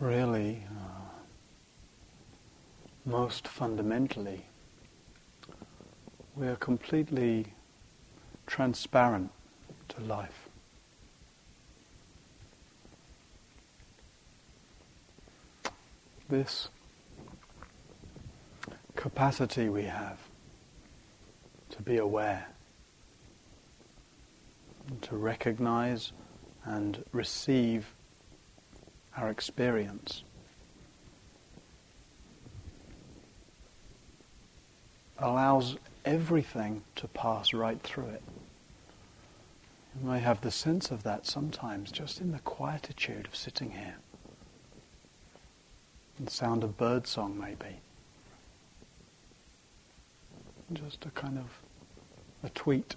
really, uh, most fundamentally, we are completely transparent to life. This capacity we have to be aware, to recognize and receive our experience. Allows everything to pass right through it. You may have the sense of that sometimes just in the quietude of sitting here. The sound of birdsong, maybe. Just a kind of a tweet,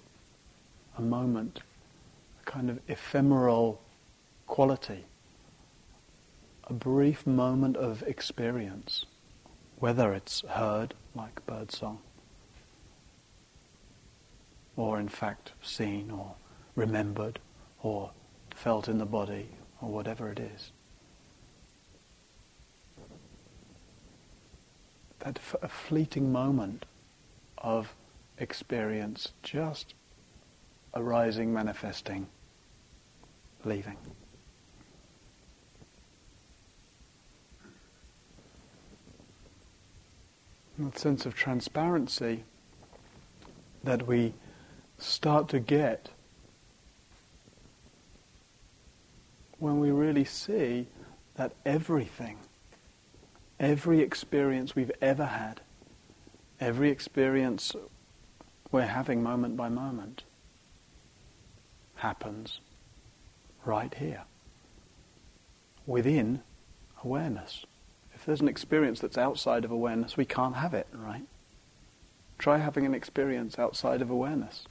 a moment, a kind of ephemeral quality brief moment of experience, whether it's heard like birdsong, or in fact seen or remembered or felt in the body or whatever it is. That f- a fleeting moment of experience just arising, manifesting, leaving. That sense of transparency that we start to get when we really see that everything, every experience we've ever had, every experience we're having moment by moment, happens right here, within awareness. If there's an experience that's outside of awareness, we can't have it, right? Try having an experience outside of awareness.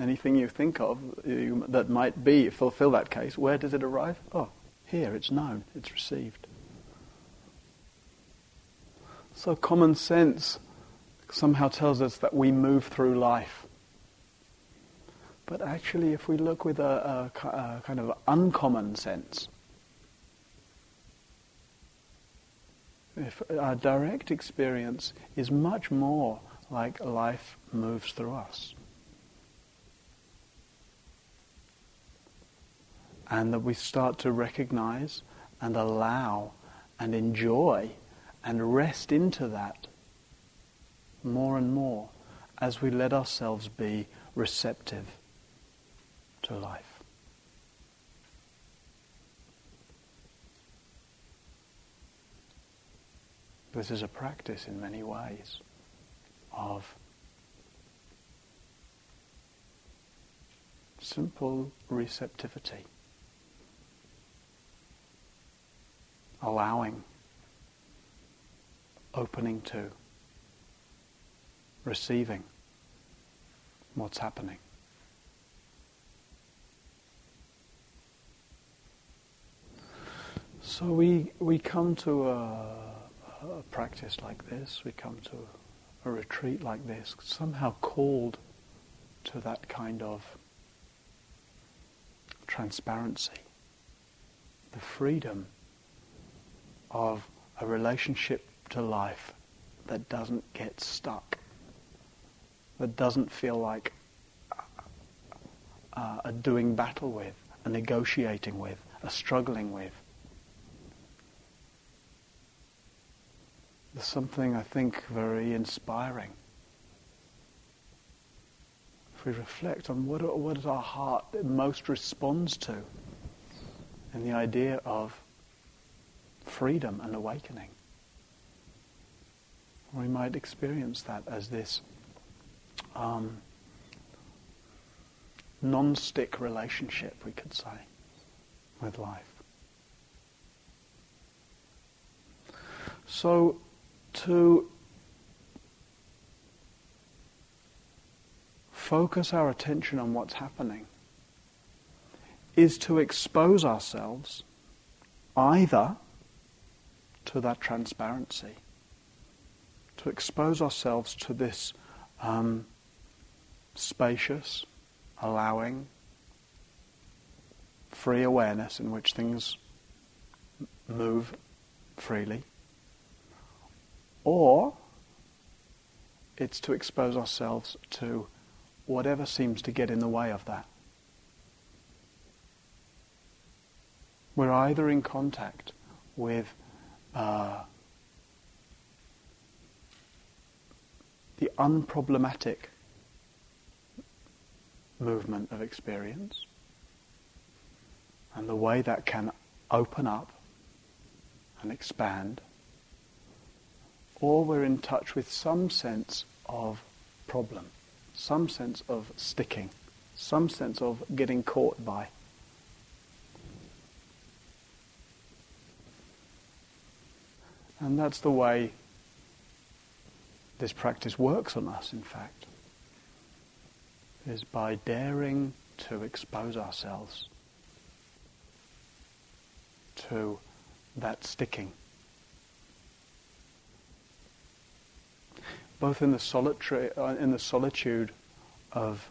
Anything you think of you, that might be fulfill that case, where does it arrive? Oh, here, it's known, it's received. So common sense somehow tells us that we move through life. But actually, if we look with a, a, a kind of uncommon sense, if our direct experience is much more like life moves through us. And that we start to recognize and allow and enjoy and rest into that more and more as we let ourselves be receptive to life. This is a practice in many ways of simple receptivity, allowing, opening to, receiving what's happening. So we we come to a a practice like this, we come to a retreat like this, somehow called to that kind of transparency, the freedom of a relationship to life that doesn't get stuck, that doesn't feel like uh, a doing battle with, a negotiating with, a struggling with. There's something, I think, very inspiring. If we reflect on what, what our heart most responds to in the idea of freedom and awakening, we might experience that as this um, non-stick relationship, we could say, with life. So to focus our attention on what's happening is to expose ourselves either to that transparency, to expose ourselves to this um, spacious, allowing, free awareness in which things move freely, or it's to expose ourselves to whatever seems to get in the way of that. We're either in contact with uh, the unproblematic movement of experience and the way that can open up and expand, or we're in touch with some sense of problem, some sense of sticking, some sense of getting caught by. And that's the way this practice works on us, in fact, is by daring to expose ourselves to that sticking. Both in the solitary, uh, in the solitude of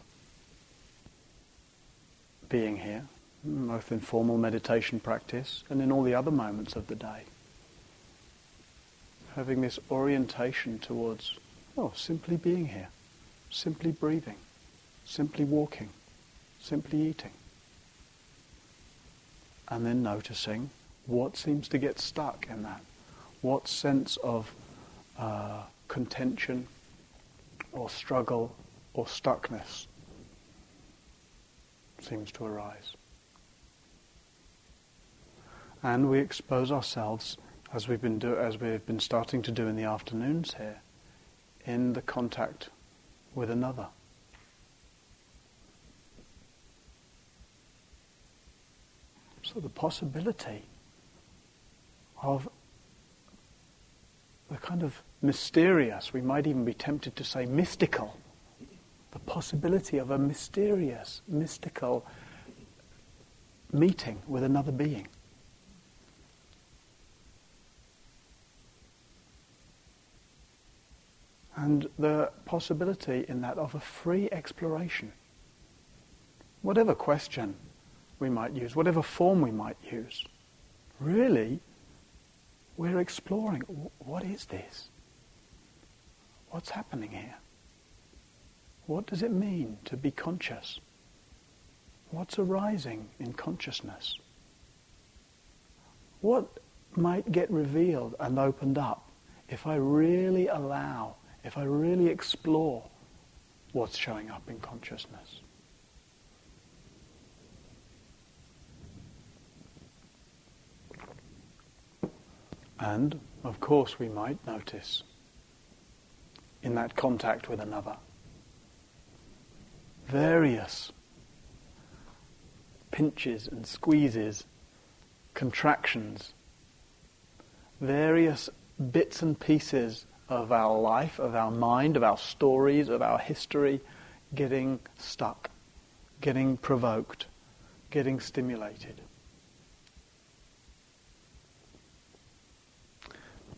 being here, both in formal meditation practice and in all the other moments of the day having this orientation towards, oh, simply being here, simply breathing, simply walking, simply eating. And then noticing what seems to get stuck in that. What sense of uh, contention or struggle or stuckness seems to arise. And we expose ourselves as we've been do, as we've been starting to do in the afternoons here, in the contact with another. So the possibility of the kind of mysterious, we might even be tempted to say mystical, the possibility of a mysterious, mystical meeting with another being. and the possibility in that of a free exploration. Whatever question we might use, whatever form we might use, really, we're exploring what is this? What's happening here? What does it mean to be conscious? What's arising in consciousness? What might get revealed and opened up if I really allow if I really explore what's showing up in consciousness. And, of course, we might notice in that contact with another various pinches and squeezes, contractions, various bits and pieces of our life, of our mind, of our stories, of our history getting stuck, getting provoked, getting stimulated.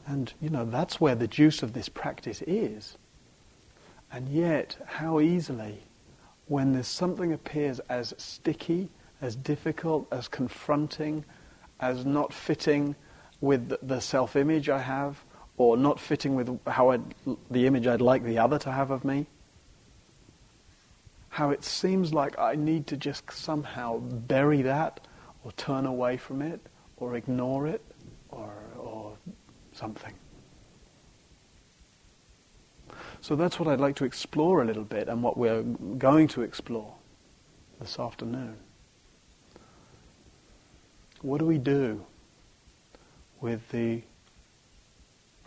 And, you know, that's where the juice of this practice is. And yet, how easily, when there's something appears as sticky, as difficult, as confronting, as not fitting with the self-image I have, or not fitting with how I'd, the image I'd like the other to have of me. How it seems like I need to just somehow bury that or turn away from it or ignore it something. So that's what I'd like to explore a little bit and what we're going to explore this afternoon. What do we do with the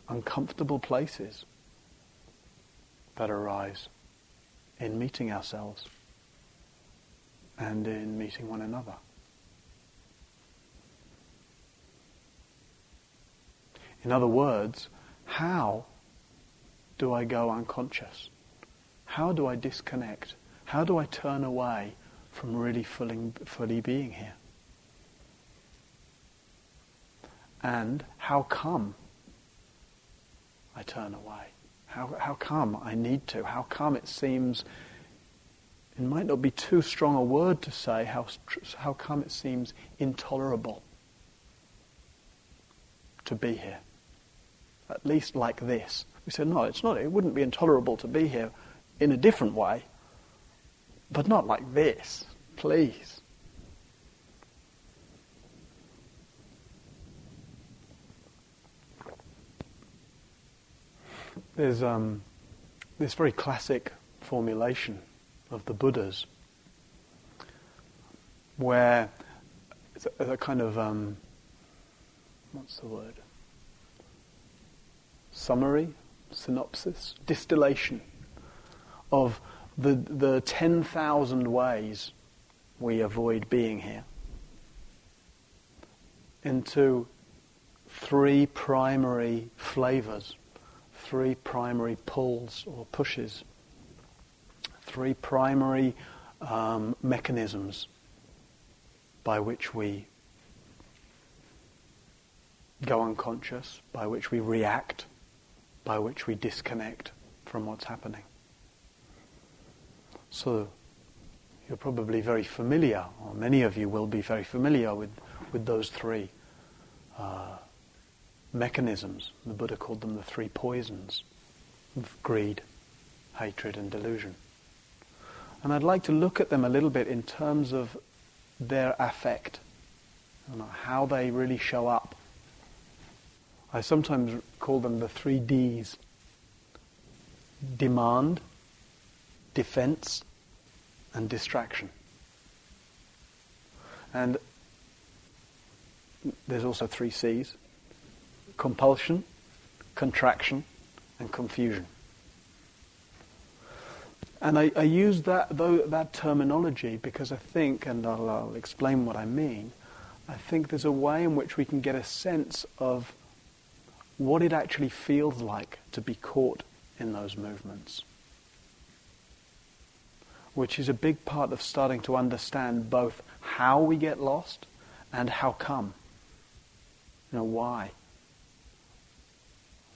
uncomfortable places that arise in meeting ourselves and in meeting one another. In other words, how do I go unconscious? How do I disconnect? How do I turn away from really fully, fully being here? And how come I turn away? How, how come I need to? How come it seems, it might not be too strong a word to say, how, how come it seems intolerable? to be here. At least like this. We said, no, it's not. It wouldn't be intolerable to be here in a different way, but not like this. Please. There's um, this very classic formulation of the Buddhas where it's a, a kind of um, what's the word? Summary, synopsis, distillation of the the ten thousand ways we avoid being here into three primary flavors, three primary pulls or pushes, three primary um, mechanisms by which we go unconscious, by which we react, by which we disconnect from what's happening. So you're probably very familiar, or many of you will be very familiar with, with those three uh, mechanisms. The Buddha called them the three poisons of greed, hatred, and delusion. And I'd like to look at them a little bit in terms of their affect, how they really show up. I sometimes call them the three Ds demand, defense, and distraction. And there's also three C's compulsion, contraction, and confusion. And I, I use that, though, that terminology because I think, and I'll, I'll explain what I mean, I think there's a way in which we can get a sense of what it actually feels like to be caught in those movements. Which is a big part of starting to understand both how we get lost and how come. You know, why?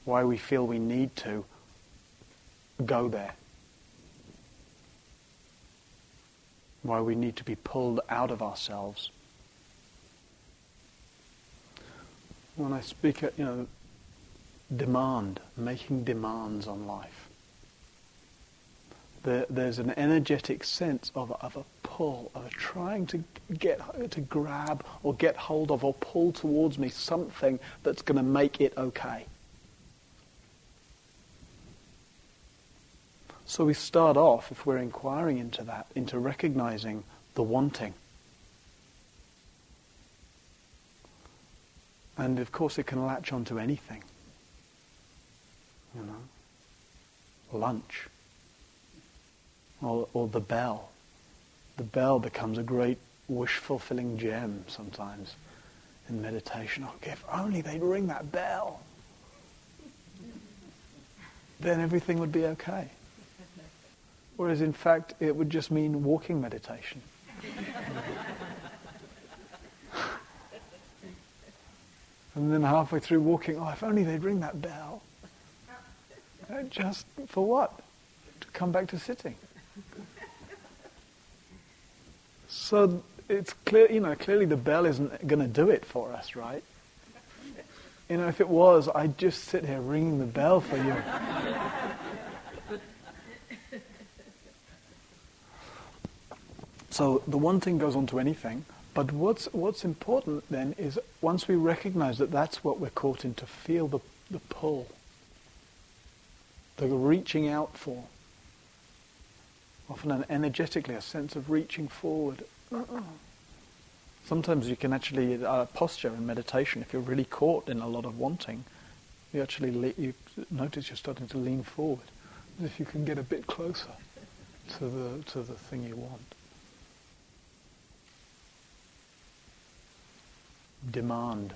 Why we feel we need to go there. why we need to be pulled out of ourselves. When I speak at, you know, demand, making demands on life, there, there's an energetic sense of, of a pull, of trying to get, to grab or get hold of or pull towards me something that's going to make it okay. So we start off, if we're inquiring into that, into recognizing the wanting. And of course, it can latch onto anything. You know, lunch, or, or the bell. The bell becomes a great wish-fulfilling gem sometimes in meditation. Oh, if only they'd ring that bell, then everything would be okay. Whereas in fact, it would just mean walking meditation. and then halfway through walking, oh, if only they'd ring that bell. Uh, just for what? To come back to sitting. So it's clear, you know, clearly the bell isn't going to do it for us, right? You know, if it was, I'd just sit here ringing the bell for you. So the one thing goes on to anything, but what's, what's important then is once we recognize that that's what we're caught in, to feel the, the pull, the reaching out for. Often an energetically, a sense of reaching forward. Sometimes you can actually, uh, posture in meditation, if you're really caught in a lot of wanting, you actually le- you notice you're starting to lean forward, as if you can get a bit closer to the, to the thing you want. demand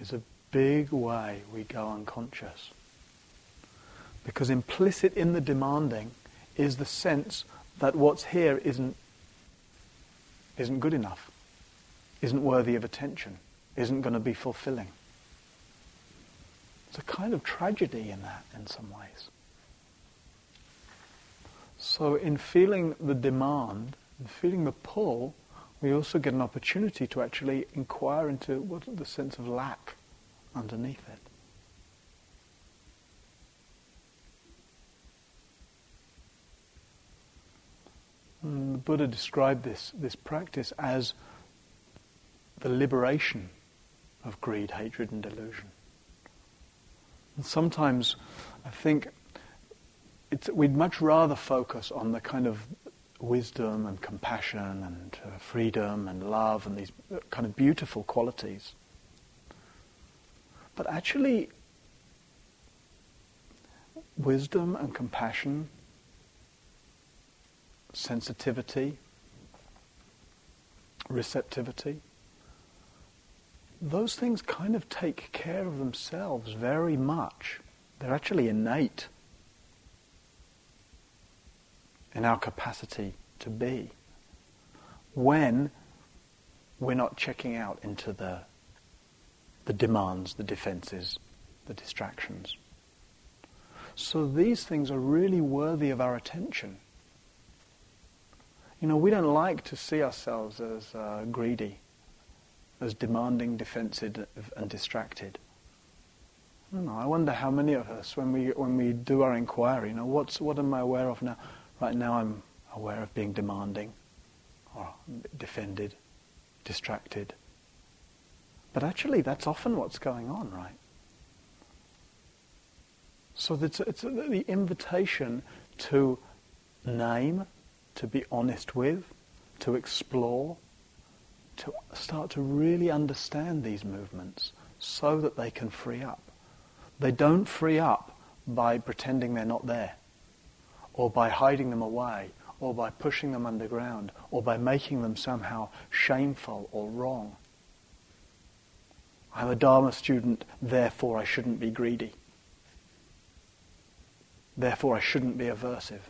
is a big way we go unconscious. Because implicit in the demanding is the sense that what's here isn't, isn't good enough, isn't worthy of attention, isn't going to be fulfilling. There's a kind of tragedy in that in some ways. So in feeling the demand, in feeling the pull, we also get an opportunity to actually inquire into what the sense of lack underneath it. The Buddha described this, this practice as the liberation of greed, hatred, and delusion. And sometimes I think we'd much rather focus on the kind of wisdom and compassion and uh, freedom and love and these uh, kind of beautiful qualities. But actually, wisdom and compassion, sensitivity, receptivity, those things kind of take care of themselves very much. They're actually innate in our capacity to be when we're not checking out into the, the demands, the defenses, the distractions. So these things are really worthy of our attention. You know, we don't like to see ourselves as uh, greedy, as demanding, defensive, and distracted. I, know, I wonder how many of us, when we when we do our inquiry, you know, what's what am I aware of now? Right now I'm aware of being demanding or defended, distracted. But actually that's often what's going on, right? So it's, it's the invitation to name, to be honest with, to explore, to start to really understand these movements so that they can free up. They don't free up by pretending they're not there or by hiding them away, or by pushing them underground, or by making them somehow shameful or wrong. I'm a Dharma student, therefore I shouldn't be greedy. Therefore I shouldn't be aversive.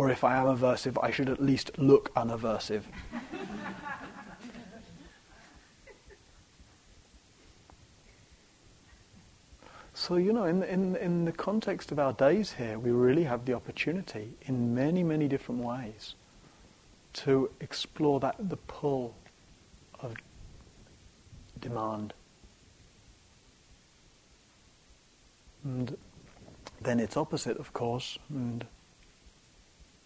Or if I am aversive, I should at least look unaversive. So, you know, in, in, in the context of our days here, we really have the opportunity in many, many different ways to explore that, the pull of demand. And then its opposite, of course, and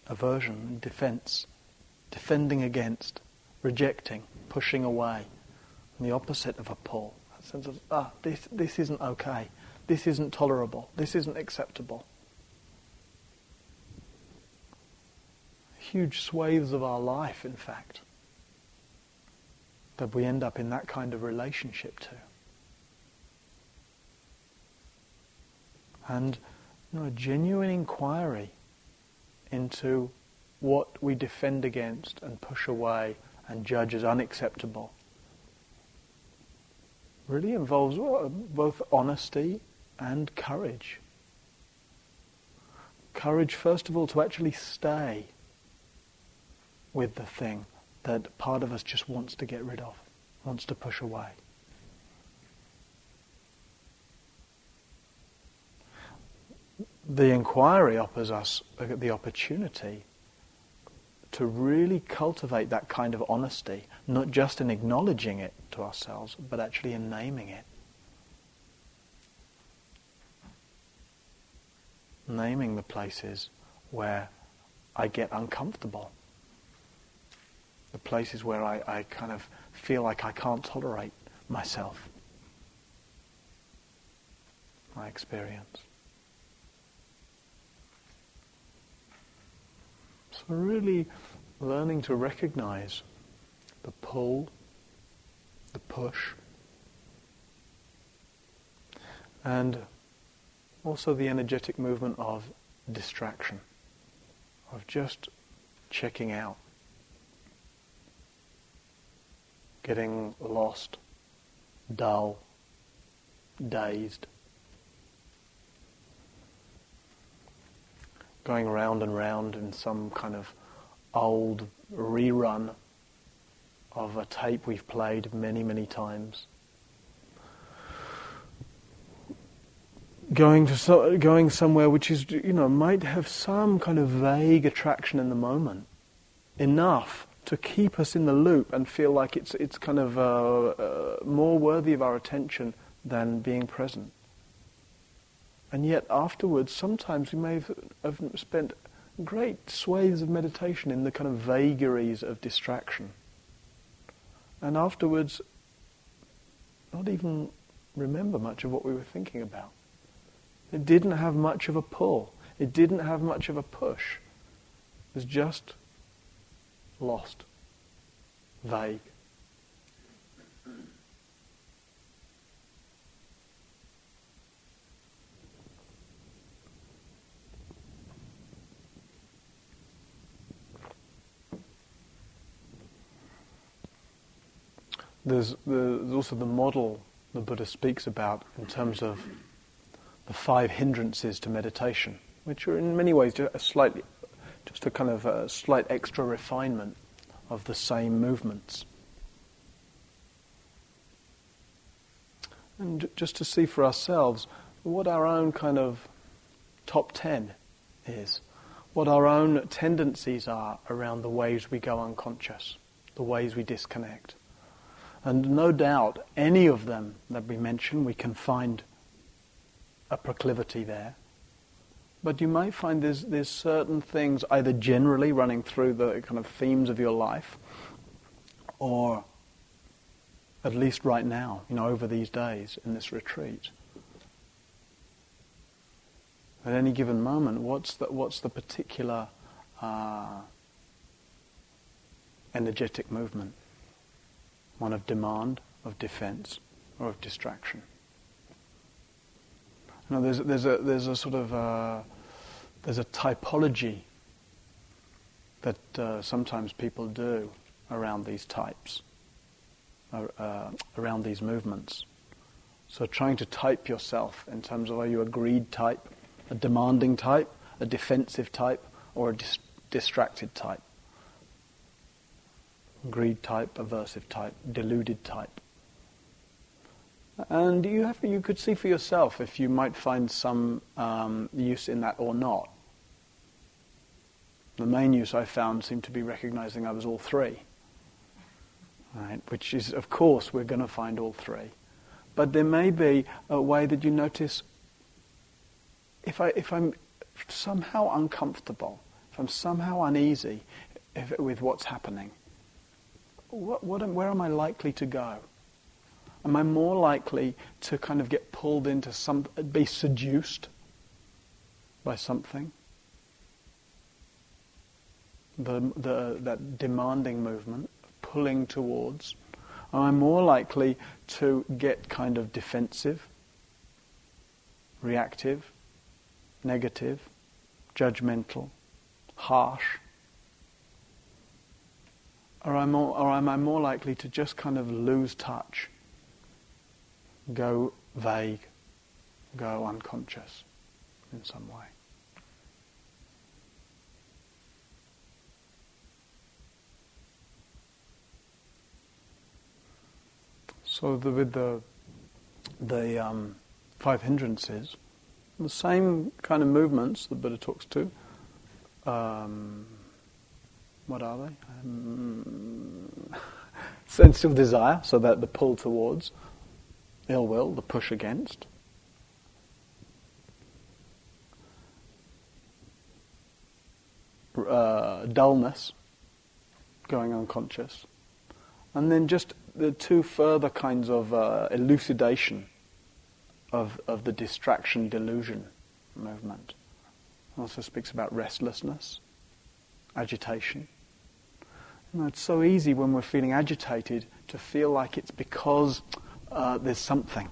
aversion defense, defending against, rejecting, pushing away, and the opposite of a pull, that sense of, ah, this, this isn't okay. This isn't tolerable. This isn't acceptable. Huge swathes of our life, in fact, that we end up in that kind of relationship to. And you know, a genuine inquiry into what we defend against and push away and judge as unacceptable really involves both honesty and courage. Courage, first of all, to actually stay with the thing that part of us just wants to get rid of, wants to push away. The inquiry offers us the opportunity to really cultivate that kind of honesty, not just in acknowledging it to ourselves, but actually in naming it. naming the places where I get uncomfortable. The places where I, I kind of feel like I can't tolerate myself, my experience. Really learning to recognize the pull, the push, and also the energetic movement of distraction, of just checking out, getting lost, dull, dazed, going round and round in some kind of old rerun of a tape we've played many, many times. going to so, going somewhere which is you know might have some kind of vague attraction in the moment, enough to keep us in the loop and feel like it's, it's kind of uh, uh, more worthy of our attention than being present. And yet afterwards, sometimes we may have, spent great swathes of meditation in the kind of vagaries of distraction. And afterwards, not even remember much of what we were thinking about. It didn't have much of a pull. It didn't have much of a push. It was just lost, vague. There's, there's also the model the Buddha speaks about in terms of the five hindrances to meditation, which are in many ways just a slightly, just a kind of a slight extra refinement of the same movements. And just to see for ourselves what our own kind of top ten is, what our own tendencies are around the ways we go unconscious, the ways we disconnect. And no doubt, any of them that we mention, we can find a proclivity there. But you might find there's, there's certain things either generally running through the kind of themes of your life, or at least right now, you know, over these days in this retreat. At any given moment, what's the, what's the particular uh, energetic movement? One of demand, of defense, or of distraction. Know, there's, there's, a, there's a sort of uh, there's a typology that uh, sometimes people do around these types, uh, uh, around these movements. So trying to type yourself in terms of are you a greed type, a demanding type, a defensive type, or a dis- distracted type greed type, aversive type, deluded type. And you, have, you could see for yourself if you might find some um, use in that or not. The main use I found seemed to be recognizing I was all three. Right? Which is, of course, we're going to find all three. But there may be a way that you notice if, I, if I'm somehow uncomfortable, if I'm somehow uneasy if, with what's happening, what, what am, where am I likely to go? Am I more likely to kind of get pulled into some, be seduced by something? The, the, that demanding movement, pulling towards. Am I more likely to get kind of defensive, reactive, negative, judgmental, harsh? Or am, more, or am I more likely to just kind of lose touch, go vague, go unconscious in some way? So the, with the the um, five hindrances, the same kind of movements the Buddha talks to. Um, what are they? Um, sense of desire, so that the pull towards, ill will, the push against. Uh, dullness, going unconscious. And then just the two further kinds of uh, elucidation of, of the distraction delusion movement. Also speaks about restlessness, agitation, it's so easy when we're feeling agitated to feel like it's because uh, there's something,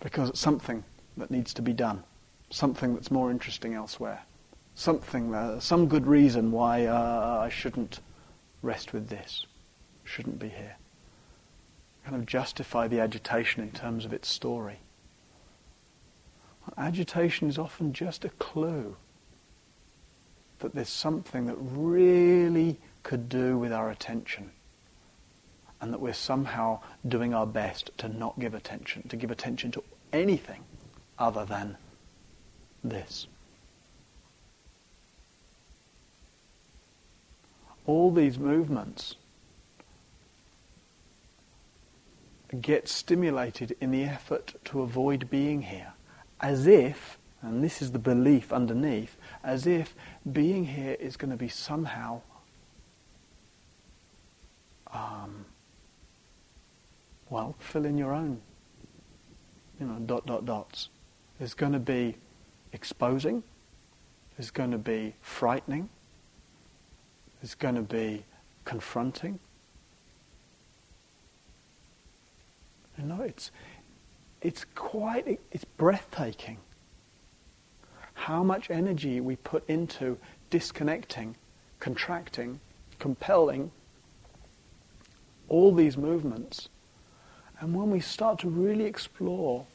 because it's something that needs to be done, something that's more interesting elsewhere, something, uh, some good reason why uh, I shouldn't rest with this, shouldn't be here. Kind of justify the agitation in terms of its story. Agitation is often just a clue that there's something that really could do with our attention. And that we're somehow doing our best to not give attention, to give attention to anything other than this. all these movements get stimulated in the effort to avoid being here, as if, and this is the belief underneath, as if being here is going to be somehow um, well, fill in your own, you know, dot, dot, dots. There's going to be exposing. There's going to be frightening. There's going to be confronting. You know, it's, it's quite, it's breathtaking how much energy we put into disconnecting, contracting, compelling all these movements. And when we start to really explore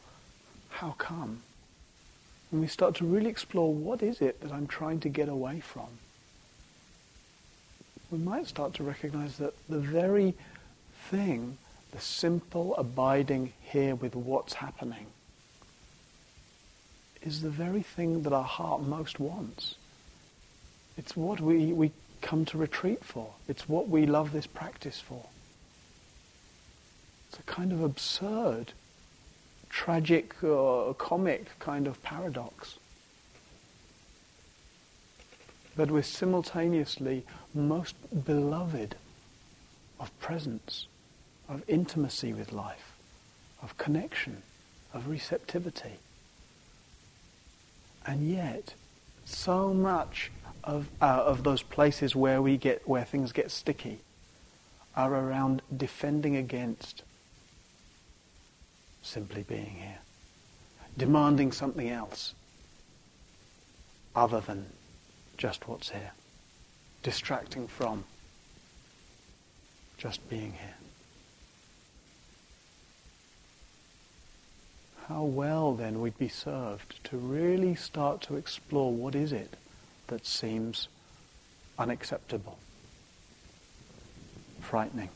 how come, when we start to really explore what is it that I'm trying to get away from, we might start to recognize that the very thing, the simple abiding here with what's happening, is the very thing that our heart most wants. It's what we, we come to retreat for. It's what we love this practice for. It's a kind of absurd, tragic, uh, comic kind of paradox. That we're simultaneously most beloved of presence, of intimacy with life, of connection, of receptivity. And yet, so much of, uh, of those places where we get where things get sticky are around defending against simply being here, demanding something else other than just what's here, distracting from just being here. How well then we'd be served to really start to explore what is it that seems unacceptable, frightening,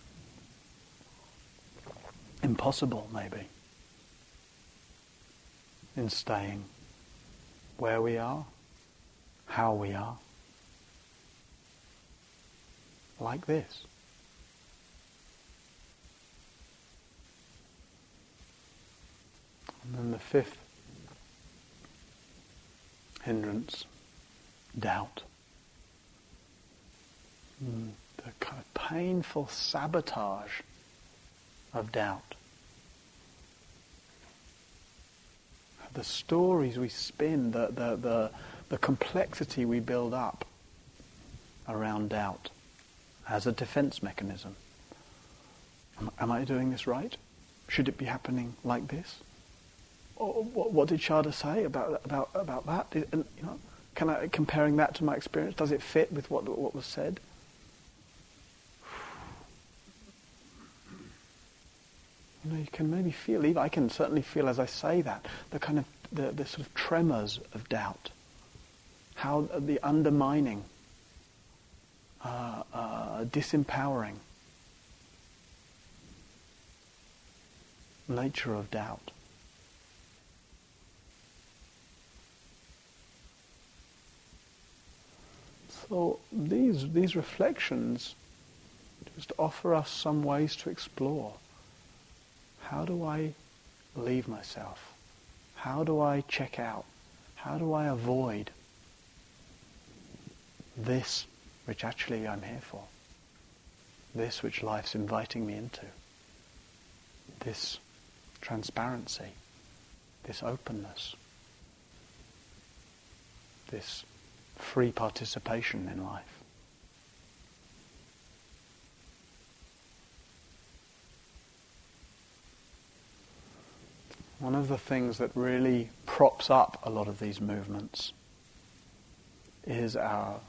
impossible maybe in staying where we are, how we are, like this. And then the fifth hindrance, doubt. Mm, the kind of painful sabotage of doubt. The stories we spin, the, the, the, the complexity we build up around doubt as a defense mechanism. Am, am, I doing this right? Should it be happening like this? Or, what, what, did Sharda say about, about, about that? Did, and, you know, can I, comparing that to my experience, does it fit with what, what was said? You know, you can maybe feel, even I can certainly feel as I say that, the kind of, the, the sort of tremors of doubt. How the undermining, uh, uh, disempowering nature of doubt. So these, these reflections just offer us some ways to explore. How do I leave myself? How do I check out? How do I avoid this which actually I'm here for? This which life's inviting me into? This transparency, this openness, this free participation in life. One of the things that really props up a lot of these movements is our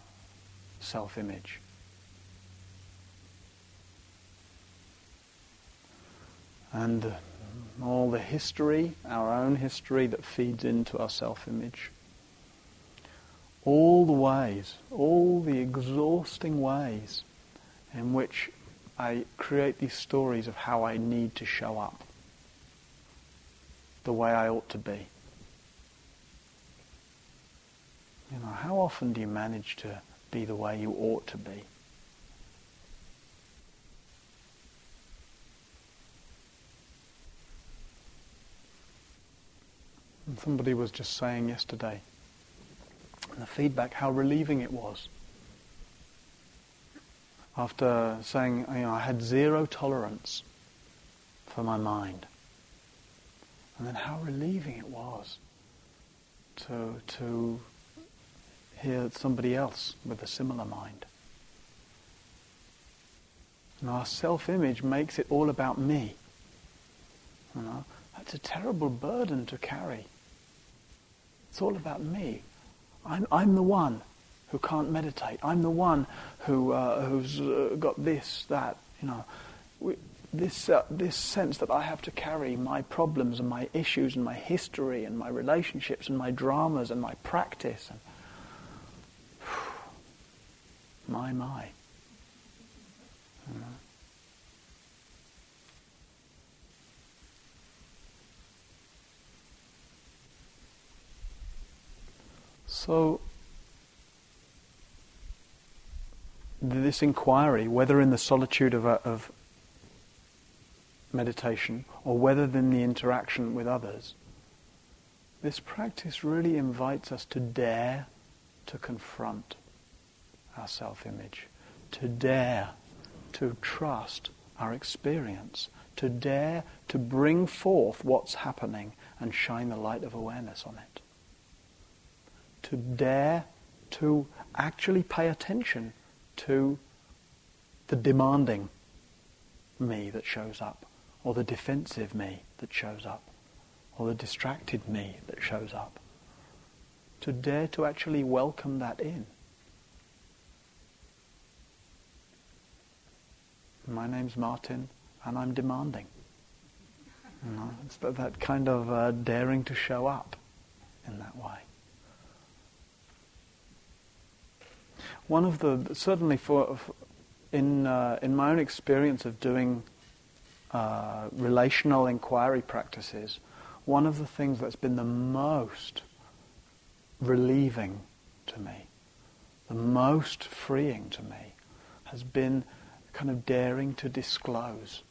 self-image. And all the history, our own history that feeds into our self-image. All the ways, all the exhausting ways in which I create these stories of how I need to show up the way I ought to be. You know, how often do you manage to be the way you ought to be? And somebody was just saying yesterday, and the feedback, how relieving it was. After saying, you know, I had zero tolerance for my mind. And then how relieving it was to, to hear somebody else with a similar mind. And our self-image makes it all about me. You know, that's a terrible burden to carry. It's all about me. I'm, I'm the one who can't meditate. I'm the one who, uh, who's uh, got this, that, you know. We, this, uh, this sense that I have to carry my problems and my issues and my history and my relationships and my dramas and my practice. And, my, my. So, this inquiry, whether in the solitude of, a, of meditation or whether in the interaction with others, this practice really invites us to dare to confront our self-image, to dare to trust our experience, to dare to bring forth what's happening and shine the light of awareness on it. To dare to actually pay attention to the demanding me that shows up or the defensive me that shows up, or the distracted me that shows up. To dare to actually welcome that in. My name's Martin, and I'm demanding. You know, it's that, that kind of uh, daring to show up in that way. One of the certainly for, in uh, in my own experience of doing uh, relational inquiry practices, one of the things that's been the most relieving to me, the most freeing to me, has been kind of daring to disclose.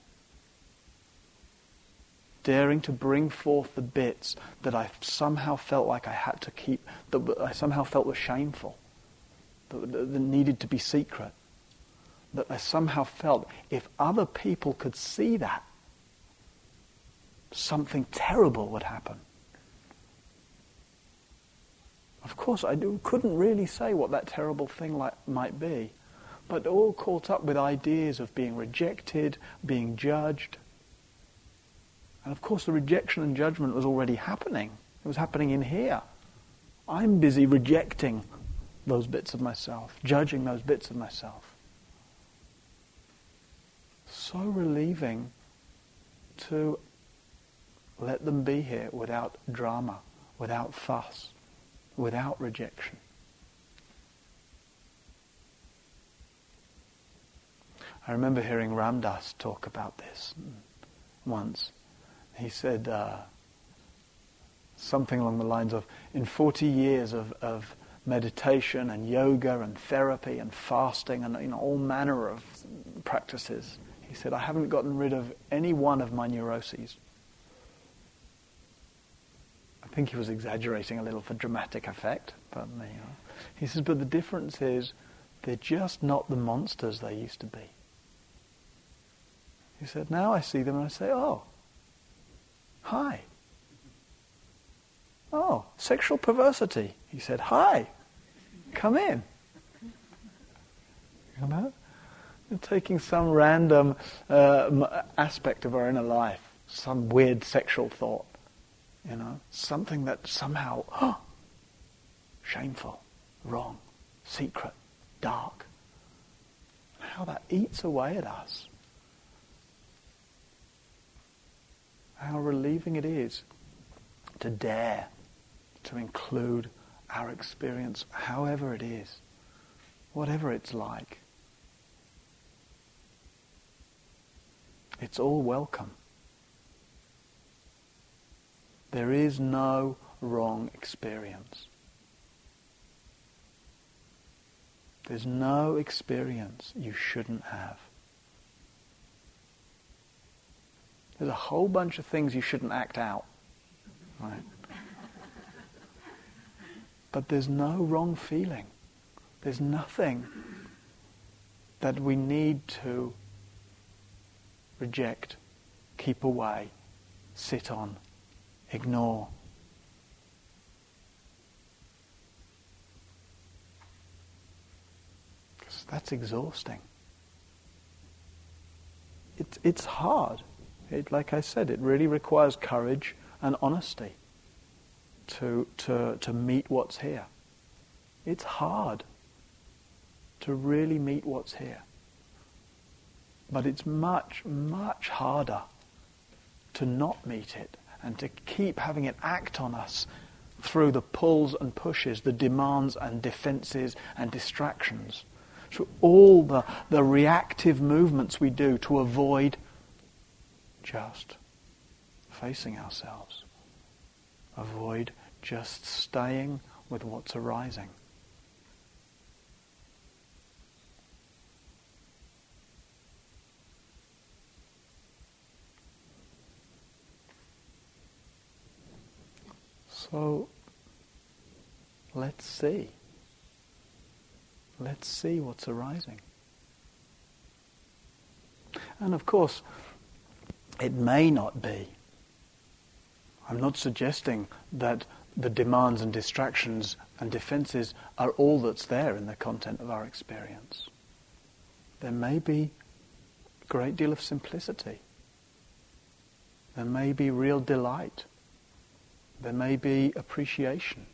Daring to bring forth the bits that I somehow felt like I had to keep, that I somehow felt were shameful, that, that needed to be secret that I somehow felt if other people could see that, something terrible would happen. Of course, I do, couldn't really say what that terrible thing like, might be, but all caught up with ideas of being rejected, being judged. And of course, the rejection and judgment was already happening. It was happening in here. I'm busy rejecting those bits of myself, judging those bits of myself so relieving to let them be here without drama, without fuss, without rejection. I remember hearing Ram Dass talk about this once. He said uh, something along the lines of, in 40 years of, of meditation and yoga and therapy and fasting and you know, all manner of practices, he said, I haven't gotten rid of any one of my neuroses. I think he was exaggerating a little for dramatic effect, but you know. he says, but the difference is they're just not the monsters they used to be. He said, now I see them and I say, oh, hi. Oh, sexual perversity. He said, hi, come in. You know? Taking some random uh, aspect of our inner life, some weird sexual thought, you know, something that somehow, oh, shameful, wrong, secret, dark. How that eats away at us. How relieving it is to dare to include our experience, however it is, whatever it's like. It's all welcome. There is no wrong experience. There's no experience you shouldn't have. There's a whole bunch of things you shouldn't act out. Right? But there's no wrong feeling. There's nothing that we need to reject, keep away, sit on, ignore. That's exhausting. It, it's hard. It, like I said, it really requires courage and honesty to, to, to meet what's here. It's hard to really meet what's here. But it's much, much harder to not meet it and to keep having it act on us through the pulls and pushes, the demands and defenses and distractions. Through all the, the reactive movements we do to avoid just facing ourselves. Avoid just staying with what's arising. So let's see. Let's see what's arising. And of course, it may not be. I'm not suggesting that the demands and distractions and defenses are all that's there in the content of our experience. There may be a great deal of simplicity. There may be real delight. There may be appreciation.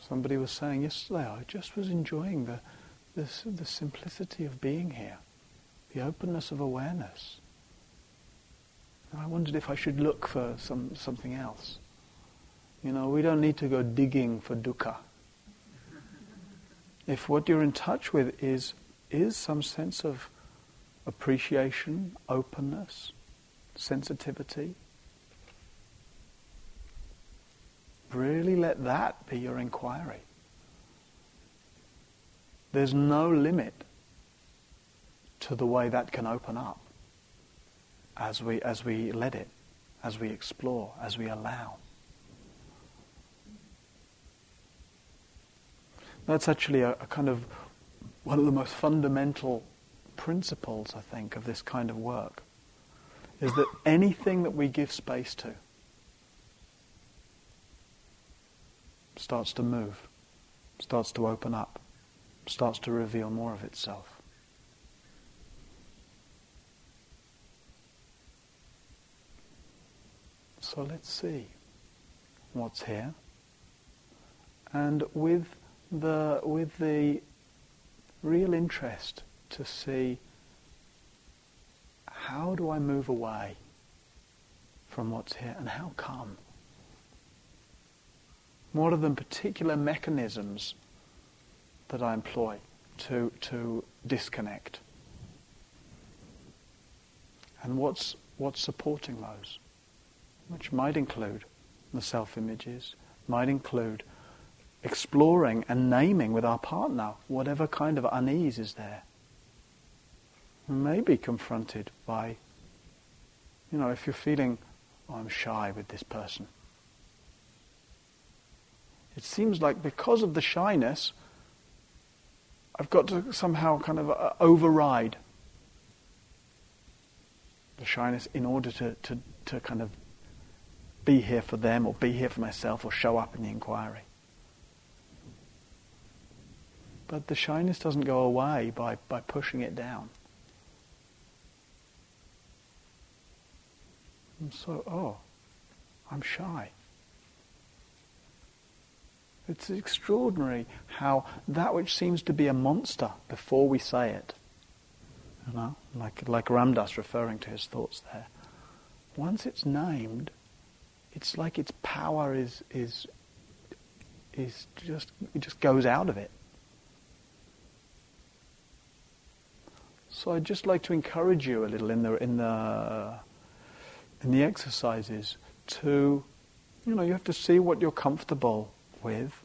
Somebody was saying yesterday, I just was enjoying the, the, the simplicity of being here, the openness of awareness. And I wondered if I should look for some, something else. You know, we don't need to go digging for dukkha. If what you're in touch with is, is some sense of appreciation, openness, sensitivity, really let that be your inquiry. There's no limit to the way that can open up as we, as we let it, as we explore, as we allow. That's actually a, a kind of one of the most fundamental principles, I think, of this kind of work, is that anything that we give space to starts to move, starts to open up, starts to reveal more of itself. So let's see what's here. And with the, with the real interest to see how do I move away from what's here and how come? Are the particular mechanisms that I employ to, to disconnect? And what's, what's supporting those? which might include the self-images, might include exploring and naming with our partner whatever kind of unease is there. We may be confronted by, you know, if you're feeling, oh, I'm shy with this person. It seems like because of the shyness, I've got to somehow kind of uh, override the shyness in order to, to, to kind of be here for them or be here for myself or show up in the inquiry. But the shyness doesn't go away by, by pushing it down. And so, oh, I'm shy. It's extraordinary how that which seems to be a monster before we say it, you know, like, like Ram Dass referring to his thoughts there, once it's named, it's like its power is is is just it just goes out of it. So I'd just like to encourage you a little in the in the in the exercises to you know you have to see what you're comfortable with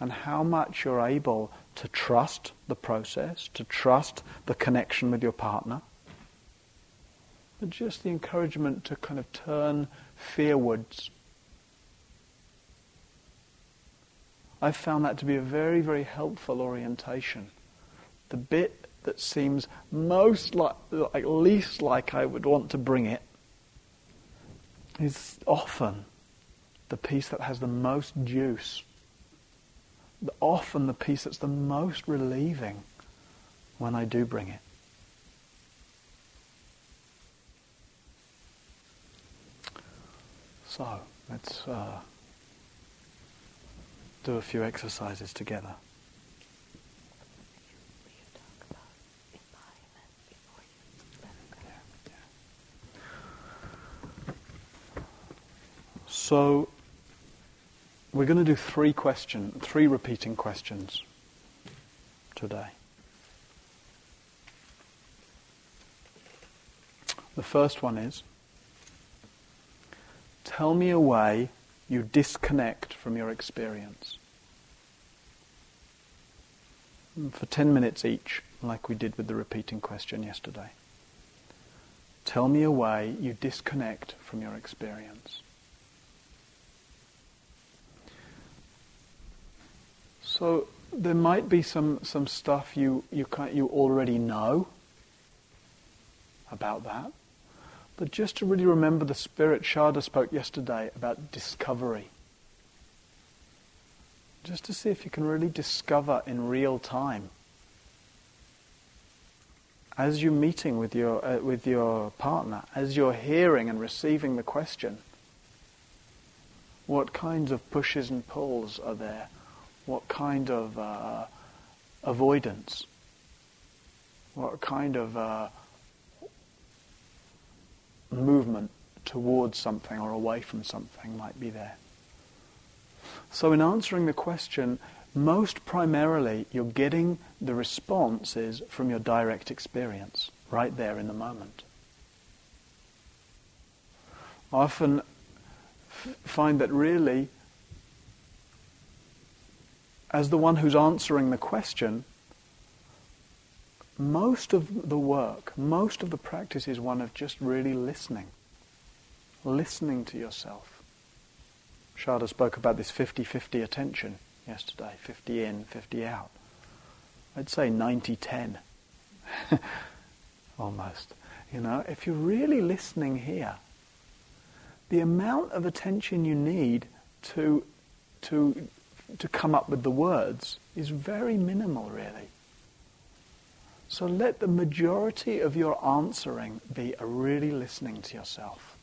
and how much you're able to trust the process, to trust the connection with your partner. But just the encouragement to kind of turn fearwards I've found that to be a very, very helpful orientation. The bit that seems most like, like least like I would want to bring it is often the piece that has the most juice. Often the piece that's the most relieving when I do bring it. So, let's uh, do a few exercises together. So we're going to do three question, three repeating questions today. The first one is Tell me a way you disconnect from your experience. Mm, for 10 minutes each, like we did with the repeating question yesterday. Tell me a way you disconnect from your experience. So there might be some, some stuff you, you, can you already know about that. But just to really remember the spirit, Sharda spoke yesterday about discovery. Just to see if you can really discover in real time. As you're meeting with your, uh, with your partner, as you're hearing and receiving the question, what kinds of pushes and pulls are there? What kind of uh, avoidance? What kind of uh, movement towards something or away from something might be there? So, in answering the question, most primarily you're getting the responses from your direct experience, right there in the moment. I often f- find that really as the one who's answering the question, most of the work, most of the practice is one of just really listening. Listening to yourself. Sharda spoke about this 50-50 attention yesterday, 50 in, 50 out. I'd say 90-10. Almost. You know, if you're really listening here, the amount of attention you need to, to to come up with the words is very minimal, really. So let the majority of your answering be a really listening to yourself.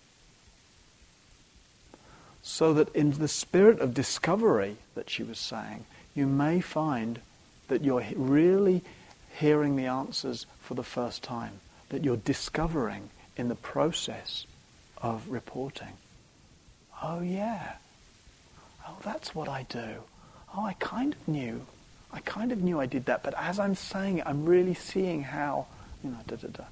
So that in the spirit of discovery that she was saying, you may find that you're really hearing the answers for the first time, that you're discovering in the process of reporting. Oh, yeah. Oh, that's what I do oh, I kind of knew. I kind of knew I did that, but as I'm saying it, I'm really seeing how, you know, da da da.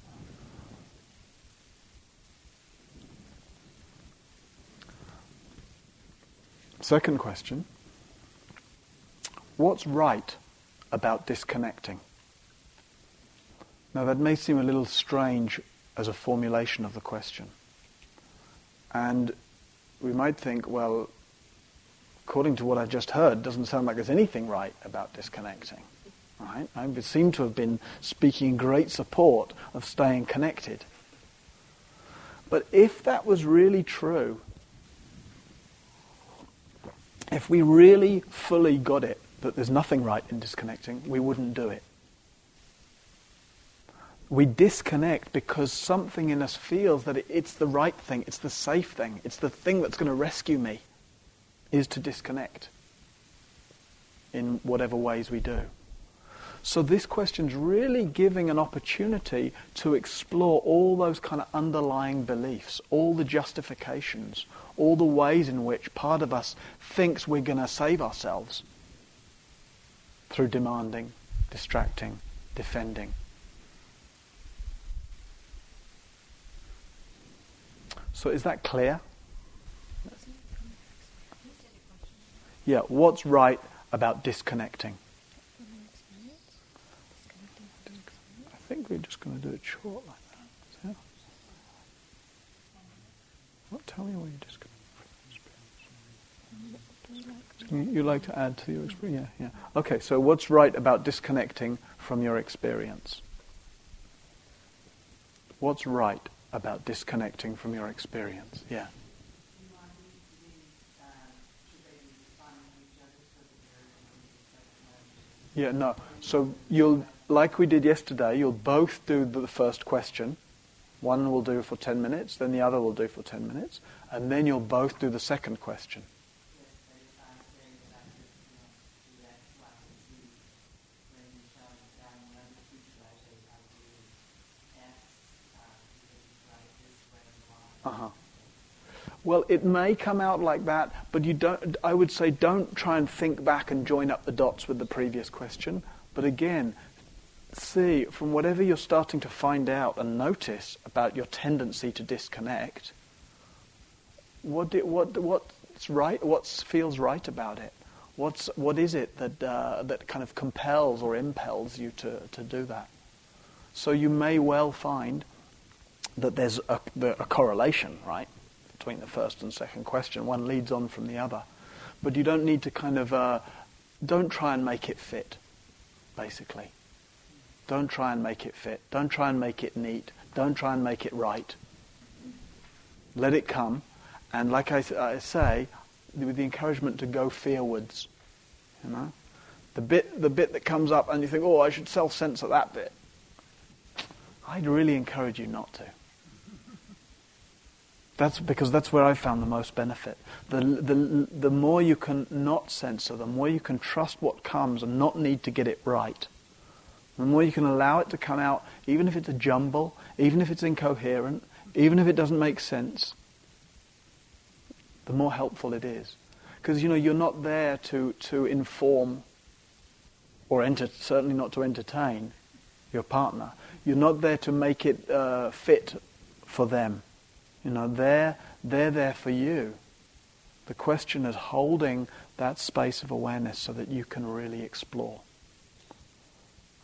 Second question What's right about disconnecting? Now, that may seem a little strange as a formulation of the question. And we might think, well, according to what I've just heard, doesn't sound like there's anything right about disconnecting. Right? I seem to have been speaking in great support of staying connected. But if that was really true, if we really fully got it that there's nothing right in disconnecting, we wouldn't do it. We disconnect because something in us feels that it's the right thing, it's the safe thing, it's the thing that's going to rescue me is to disconnect in whatever ways we do. So this question's really giving an opportunity to explore all those kind of underlying beliefs, all the justifications, all the ways in which part of us thinks we're going to save ourselves through demanding, distracting, defending. So is that clear? Yeah, what's right about disconnecting? I think we're just going to do it short like that. Yeah. What, tell me where you disconnect you'd like to add to your experience? Yeah, yeah. Okay, so what's right about disconnecting from your experience? What's right about disconnecting from your experience? Yeah. Yeah, no. So you'll, like we did yesterday, you'll both do the first question. One will do for 10 minutes, then the other will do for 10 minutes, and then you'll both do the second question. Well, it may come out like that, but you don't. I would say don't try and think back and join up the dots with the previous question. But again, see from whatever you're starting to find out and notice about your tendency to disconnect. What do, what what's right? What feels right about it? What's what is it that uh, that kind of compels or impels you to to do that? So you may well find that there's a, a correlation, right, between the first and second question. One leads on from the other. But you don't need to kind of, uh, don't try and make it fit, basically. Don't try and make it fit. Don't try and make it neat. Don't try and make it right. Let it come. And like I, I say, with the encouragement to go fearwards, you know, the bit, the bit that comes up and you think, oh, I should self-censor that bit. I'd really encourage you not to. That's because that's where I found the most benefit. The, the, the more you can not censor, the more you can trust what comes and not need to get it right. The more you can allow it to come out, even if it's a jumble, even if it's incoherent, even if it doesn't make sense, the more helpful it is. Because you know you're not there to, to inform or enter, certainly not to entertain your partner. You're not there to make it uh, fit for them. You know, they're, they're there for you. The question is holding that space of awareness so that you can really explore.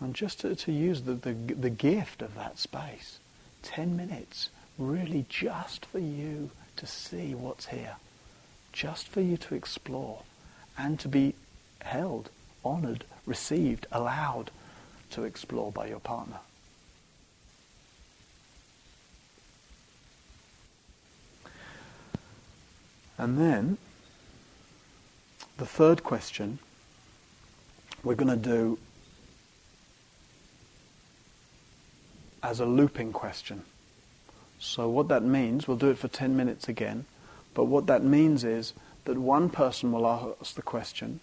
And just to, to use the, the, the gift of that space, 10 minutes, really just for you to see what's here, just for you to explore and to be held, honored, received, allowed to explore by your partner. And then the third question we're going to do as a looping question. So what that means, we'll do it for 10 minutes again, but what that means is that one person will ask the question,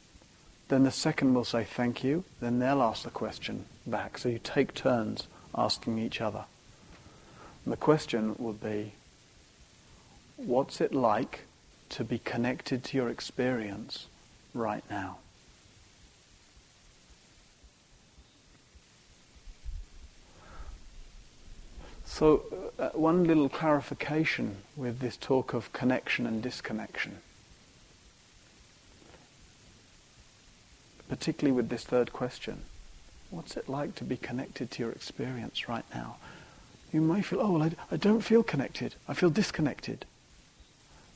then the second will say thank you, then they'll ask the question back. So you take turns asking each other. And the question will be, what's it like to be connected to your experience right now. So, uh, one little clarification with this talk of connection and disconnection, particularly with this third question. What's it like to be connected to your experience right now? You may feel, oh, well, I, I don't feel connected. I feel disconnected.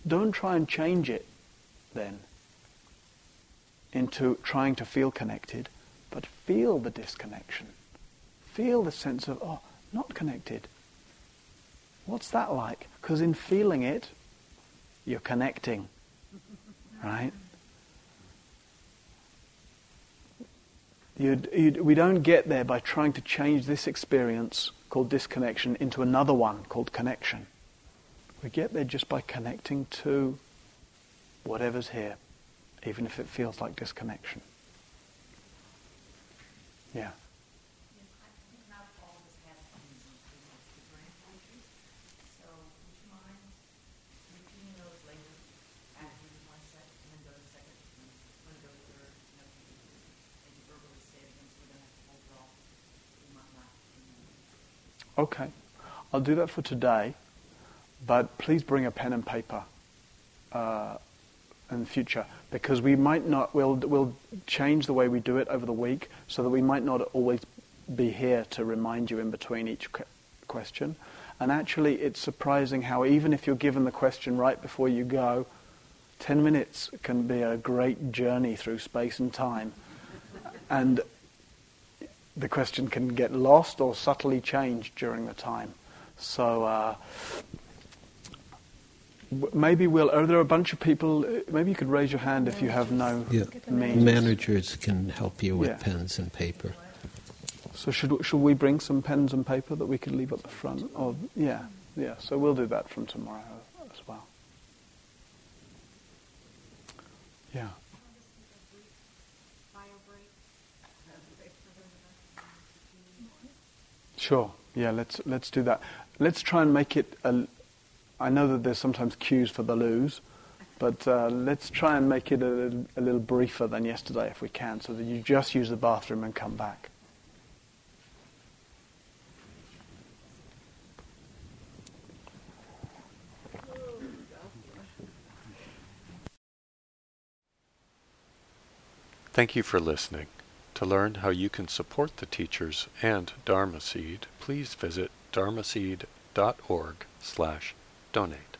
Don't try and change it then into trying to feel connected, but feel the disconnection. Feel the sense of, oh, not connected. What's that like? Because in feeling it, you're connecting. Right? You'd, you'd, we don't get there by trying to change this experience called disconnection into another one called connection. We get there just by connecting to whatever's here, even if it feels like disconnection. Yeah. Okay. I'll do that for today. But please bring a pen and paper uh, in the future because we might not, we'll, we'll change the way we do it over the week so that we might not always be here to remind you in between each question. And actually, it's surprising how even if you're given the question right before you go, 10 minutes can be a great journey through space and time. And the question can get lost or subtly changed during the time. So uh, maybe we'll. Oh, are there a bunch of people? Uh, maybe you could raise your hand if you have no Yeah. means. Managers can help you with Yeah. pens and paper. So should should we bring some pens and paper that we could leave at the front? Or yeah, yeah. So we'll do that from tomorrow as well. Yeah. Sure. Yeah. Let's let's do that. Let's try and make it. A, I know that there's sometimes queues for the loos, but uh, let's try and make it a, a little briefer than yesterday if we can, so that you just use the bathroom and come back. Thank you for listening. To learn how you can support the teachers and Dharma Seed, please visit dharmaseed.org slash donate.